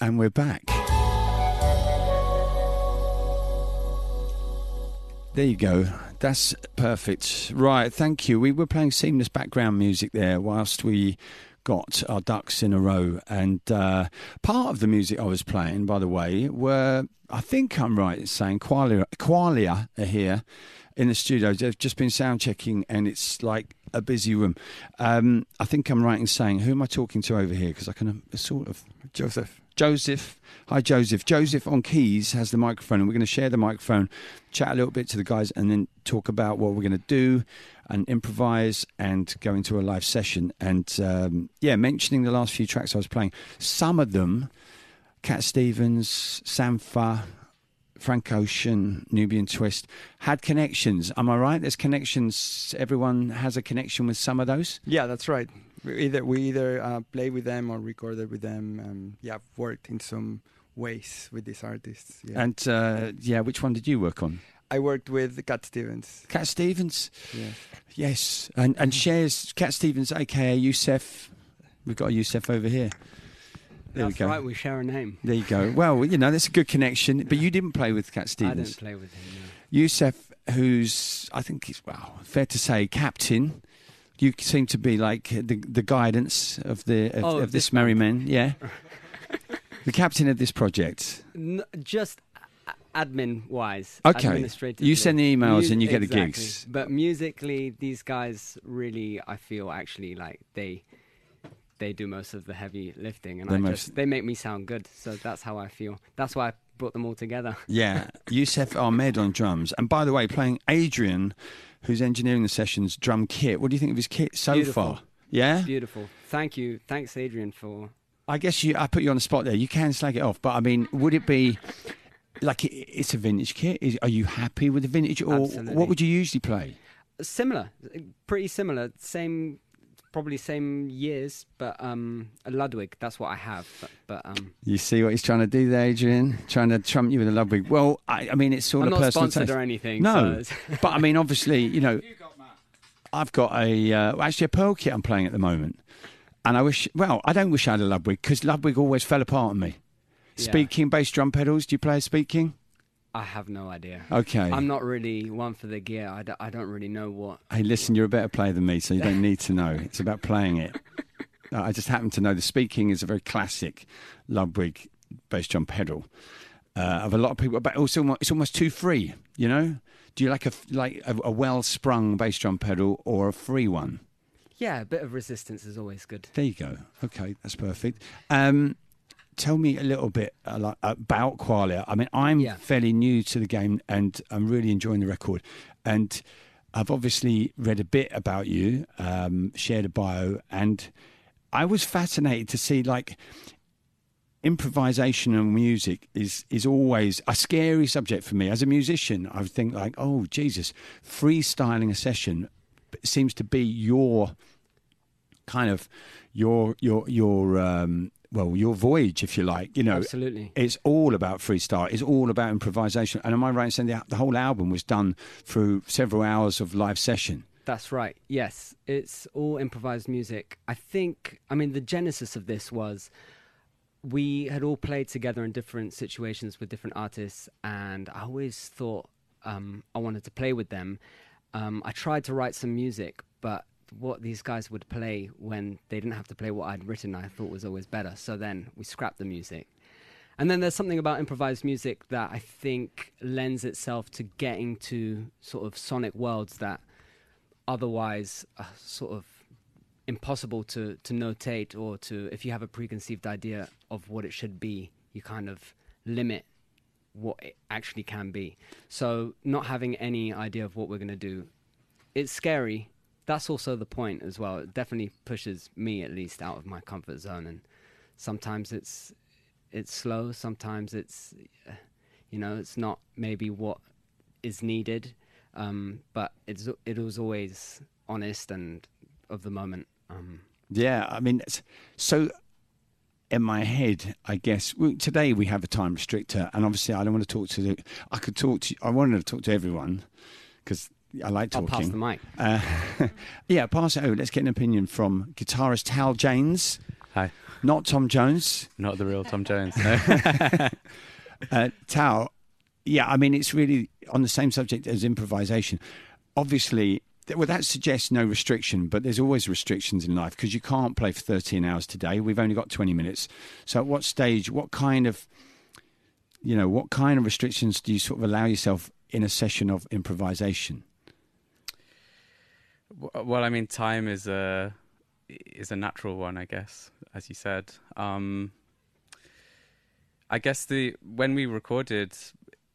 And we're back. There you go. That's perfect. Right, thank you. We were playing seamless background music there whilst we got our ducks in a row. And uh, part of the music I was playing, by the way, were, I think I'm right in saying, Qualia, Qualia are here in the studio. They've just been sound checking and it's like a busy room. Um, I think I'm right in saying, who am I talking to over here? Because I can sort of. Joseph. Joseph. Hi, Joseph. Joseph on keys has the microphone, and we're going to share the microphone, chat a little bit to the guys, and then talk about what we're going to do and improvise and go into a live session. And um, yeah, mentioning the last few tracks I was playing, some of them, Cat Stevens, Sampha, Frank Ocean, Nubiyan Twist, had connections. Am I right? There's connections. Everyone has a connection with some of those. Yeah, that's right. We either we either uh, play with them or recorded with them. Um, yeah, worked in some ways with these artists. Yeah. And uh, yeah, which one did you work on? I worked with Cat Stevens. Cat Stevens. Yeah. Yes, and and shares Cat Stevens, aka Youssef. We've got a Youssef over here. There That's we go. right, we share a name. There you go. Well, you know that's a good connection. But you didn't play with Cat Stevens. I didn't play with him. No. Youssef, who's I think he's well, fair to say, captain. You seem to be like the the guidance of the of, Oh, of this this merry men. Yeah, the captain of this project. N- just admin wise. Okay. You send the emails Mus- and you get the gigs. But musically, these guys really, I feel actually like they. They do most of the heavy lifting, and They I most- just they make me sound good. So that's how I feel. That's why I brought them all together. Yeah, Youssef Ahmed on drums. And by the way, playing Adrian, who's engineering the sessions, drum kit. What do you think of his kit so Beautiful. far? Yeah? Beautiful. Thank you. Thanks, Adrian, for I guess you. I put you on the spot there. You can slag it off, but I mean, would it be like it, it's a vintage kit? Is, are you happy with the vintage, or Absolutely. what would you usually play? similar, pretty similar. Same, probably same years, but um, a Ludwig. That's what I have. But, but um, You see what he's trying to do there, Adrian? Trying to trump you with a Ludwig. Well, I, I mean, it's sort I'm of not personal sponsored taste. or anything. No, so but I mean, obviously, you know, I've got a uh, actually a pearl kit I'm playing at the moment, and I wish. Well, I don't wish I had a Ludwig because Ludwig always fell apart on me. Yeah. Speed King bass drum pedals. Do you play a Speed King? I have no idea. Okay. I'm not really one for the gear. I, d- I don't really know what. Hey, listen, you're a better player than me, so you don't need to know. It's about playing it. Uh, I just happen to know the Speed King is a very classic Ludwig bass drum pedal uh, of a lot of people, but also it's almost too free. You know, do you like a like a, a well sprung bass drum pedal or a free one? Yeah, a bit of resistance is always good. There you go. Okay, that's perfect. Um, tell me a little bit uh, about Qualia. I mean, I'm Yeah. fairly new to the game, and I'm really enjoying the record. And I've obviously read a bit about you, um, shared a bio, and I was fascinated to see like improvisation and music is is always a scary subject for me as a musician. I would think like, oh Jesus, freestyling a session seems to be your kind of your your your um well your voyage if you like you know Absolutely. it's all about freestyle it's all about improvisation and am i right in saying the, the whole album was done through several hours of live session That's right. Yes, it's all improvised music. I think, I mean, the genesis of this was we had all played together in different situations with different artists, and I always thought um, I wanted to play with them. Um, I tried to write some music, but what these guys would play when they didn't have to play what I'd written, I thought was always better. So then we scrapped the music. And then there's something about improvised music that I think lends itself to getting to sort of sonic worlds that otherwise are sort of impossible to, to notate or to, if you have a preconceived idea of what it should be, you kind of limit what it actually can be. So not having any idea of what we're going to do, it's scary. That's also the point as well. It definitely pushes me at least out of my comfort zone and sometimes it's it's slow, sometimes it's you know, it's not maybe what is needed. Um, but it's it was always honest and of the moment. Um, yeah, I mean, so in my head, I guess today we have a time restrictor, and obviously I don't want to talk to. The, I could talk to. I wanted to talk to everyone because I like talking. I'll pass the mic. Uh, yeah, pass it over. Let's get an opinion from guitarist Tal Janes. Hi. Not Tom Jones. Not the real Tom Jones. No. uh, Tal, yeah, I mean it's really on the same subject as improvisation. Obviously, well, that suggests no restriction, but there's always restrictions in life because you can't play for 13 hours today. We've only got 20 minutes. So, at what stage, what kind of, you know, what kind of restrictions do you sort of allow yourself in a session of improvisation? Well, I mean, time is a is a natural one, I guess, as you said. Um, I guess the when we recorded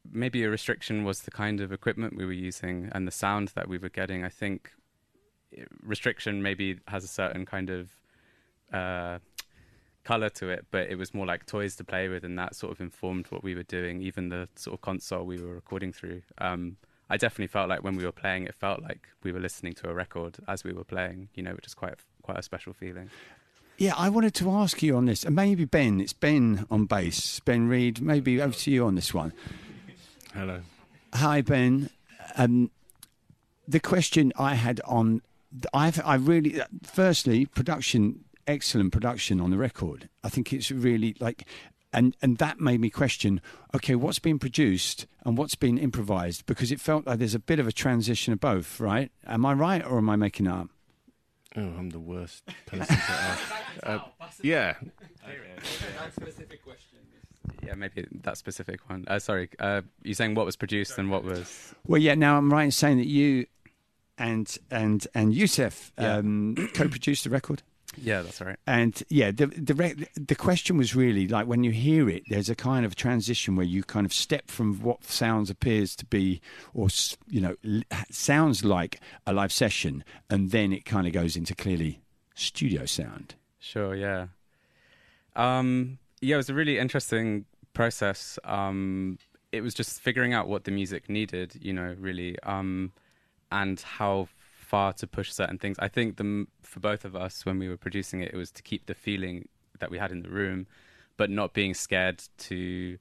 maybe a restriction was the kind of equipment we were using and the sound that we were getting. I think restriction maybe has a certain kind of uh, color to it, but it was more like toys to play with, and that sort of informed what we were doing. Even the sort of console we were recording through. Um, I definitely felt like when we were playing, it felt like we were listening to a record as we were playing. You know, which is quite quite a special feeling. Yeah, I wanted to ask you on this, and maybe Ben. It's Ben on bass. Ben Reed. Maybe over to you on this one. Hello. Hi, Ben. Um, the question I had on, I've, I really, firstly, production, excellent production on the record. I think it's really like, and and that made me question, okay, what's been produced and what's been improvised? Because it felt like there's a bit of a transition of both, right? Am I right, or am I making up? Oh, I'm the worst person to ask. Uh, yeah. That specific question yeah, maybe that specific one. Uh, sorry, uh, you're saying what was produced and what was? Well, yeah. Now I'm right in saying that you and and and Yusef yeah. um, co-produced the record. Yeah, that's right. And yeah, the the the question was really like when you hear it, there's a kind of transition where you kind of step from what sounds appears to be, or you know, sounds like a live session, and then it kind of goes into clearly studio sound. Sure. Yeah. Um, yeah, it was a really interesting process. Um, it was just figuring out what the music needed, you know, really, um, and how far to push certain things. I think the for both of us when we were producing it, it was to keep the feeling that we had in the room, but not being scared to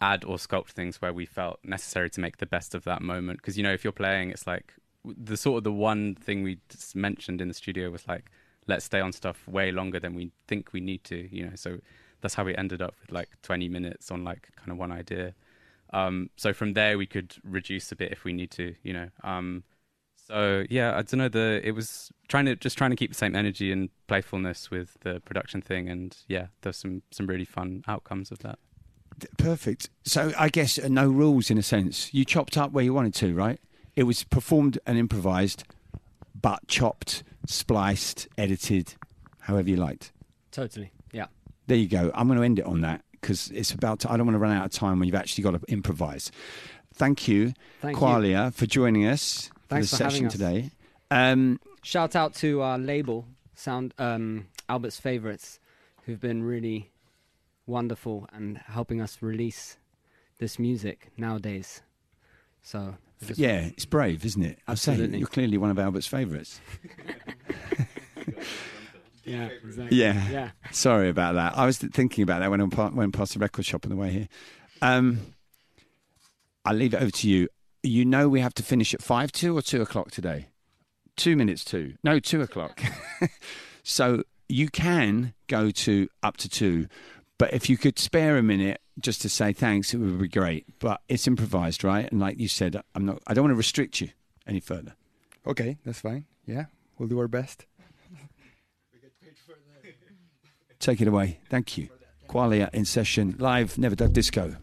add or sculpt things where we felt necessary to make the best of that moment. Because you know, if you're playing, it's like the sort of the one thing we just mentioned in the studio was like, let's stay on stuff way longer than we think we need to. You know, so that's how we ended up with like 20 minutes on like kind of one idea. Um, so from there we could reduce a bit if we need to, you know. Um, so yeah, I don't know. The it was trying to just trying to keep the same energy and playfulness with the production thing, and yeah, there's some some really fun outcomes of that. Perfect. So I guess uh, no rules in a sense. You chopped up where you wanted to, right? It was performed and improvised, but chopped, spliced, edited, however you liked. Totally Yeah. there you go. I'm going to end it on that because it's about. To, I don't want to run out of time when you've actually got to improvise. Thank you, Thank Qualia, you. for joining us Thanks for the for session today. Um, Shout out to our label, Sound um, Albert's Favorites, who've been really wonderful and helping us release this music nowadays. So yeah, it's brave, isn't it? Absolutely. I say you're clearly one of Albert's favourites. Yeah, exactly. Yeah. Yeah. Sorry about that. I was thinking about that when I went past the record shop on the way here. Um, I'll leave it over to you. You know we have to finish at five two or two o'clock today. Two minutes two. No, two o'clock. so you can go to up to two, but if you could spare a minute just to say thanks, it would be great. But it's improvised, right? And like you said, I'm not. I don't want to restrict you any further. Okay, that's fine. Yeah, we'll do our best. Take it away. Thank you. Qualia in session live, Never Dug Disco.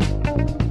thank you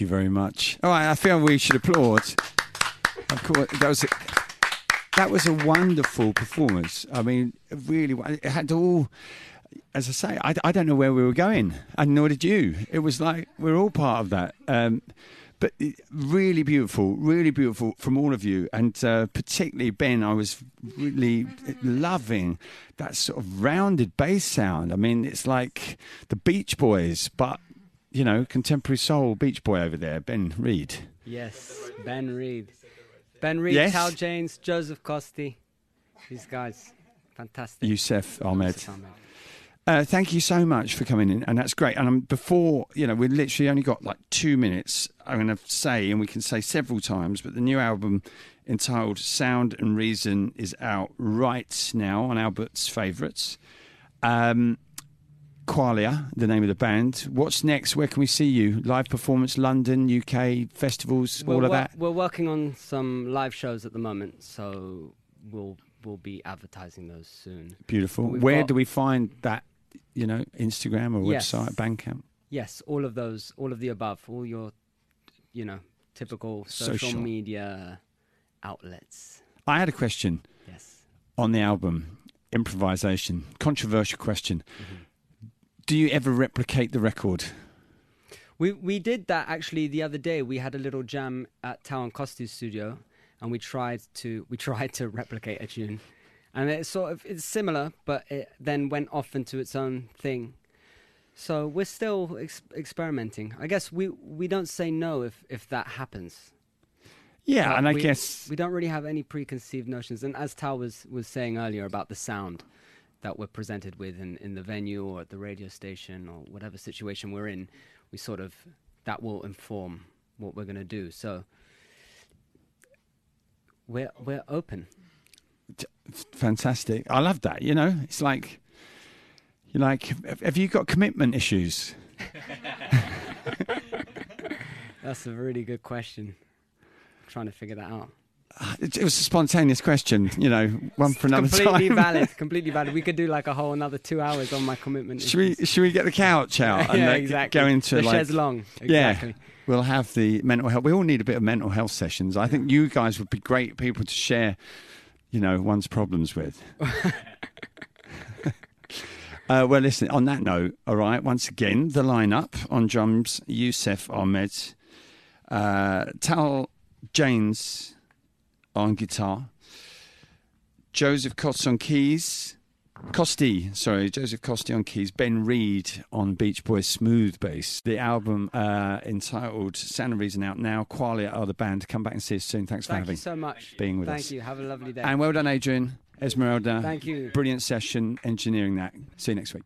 You very much. All right, I feel we should applaud. Of course, that was a, that was a wonderful performance. I mean, really, it had all. As I say, I, I don't know where we were going, and nor did you. It was like we're all part of that. Um, but really beautiful, really beautiful from all of you, and uh, particularly Ben. I was really loving that sort of rounded bass sound. I mean, it's like the Beach Boys, but you know, contemporary soul Beach Boy over there, Ben Reed. Yes, Ben Reed. Ben Reed, Yes. Tal James, Joseph Costi. These guys, fantastic. Youssef Ahmed. Yusuf Ahmed. Uh, thank you so much for coming in, and that's great. And um, before you know, we've literally only got like two minutes. I'm going to say, and we can say several times, but the new album entitled "Sound and Reason" is out right now on Albert's favourites. Um, Qualia, the name of the band. What's next? Where can we see you? Live performance, London, UK festivals, We're all of that. We're working on some live shows at the moment, so we'll we'll be advertising those soon. Beautiful. we've Where got- do we find that? You know, Instagram or Yes. website, Bandcamp. Yes, all of those, all of the above, all your, you know, typical social, Social. media outlets. I had a question. Yes. on the album improvisation controversial question Mm-hmm. Do you ever replicate the record We we did that actually the other day. We had a little jam at Town Costu's studio, and we tried to we tried to replicate a tune, and it's sort of it's similar, but it then went off into its own thing. So we're still ex- experimenting. I guess we we don't say no if if that happens. yeah But and i we, guess we don't really have any preconceived notions. And as Tal was was saying earlier about the sound that we're presented with in, in the venue or at the radio station or whatever situation we're in, we sort of that will inform what we're going to do. So we're we're open. fantastic i love that you know it's like you're like have- you got commitment issues That's a really good question. I'm trying to figure that out. It, it was a spontaneous question you know one for another completely time valid. Completely valid. We could do like a whole another two hours on my commitment. should we should we get the couch out and yeah, exactly. go into the like chaise long. Yeah. We'll have the mental health. We all need a bit of mental health sessions. I think you guys would be great people to share, you know, one's problems with. uh, well, listen, on that note, all right, once again, the lineup on drums Youssef Ahmed, uh, Tal James on guitar, Joseph Cots on keys. Costi, sorry, Joseph Costi on keys, Ben Reed on Beach Boys smooth bass. The album uh, entitled Sound and Reason out now. Qualia are the band. Come back and see us soon. Thanks for Thank having you so much. being with Thank us. Thank you. Have a lovely day. And well done, Adrian, Esmeralda. Thank you. Brilliant session engineering that. See you next week.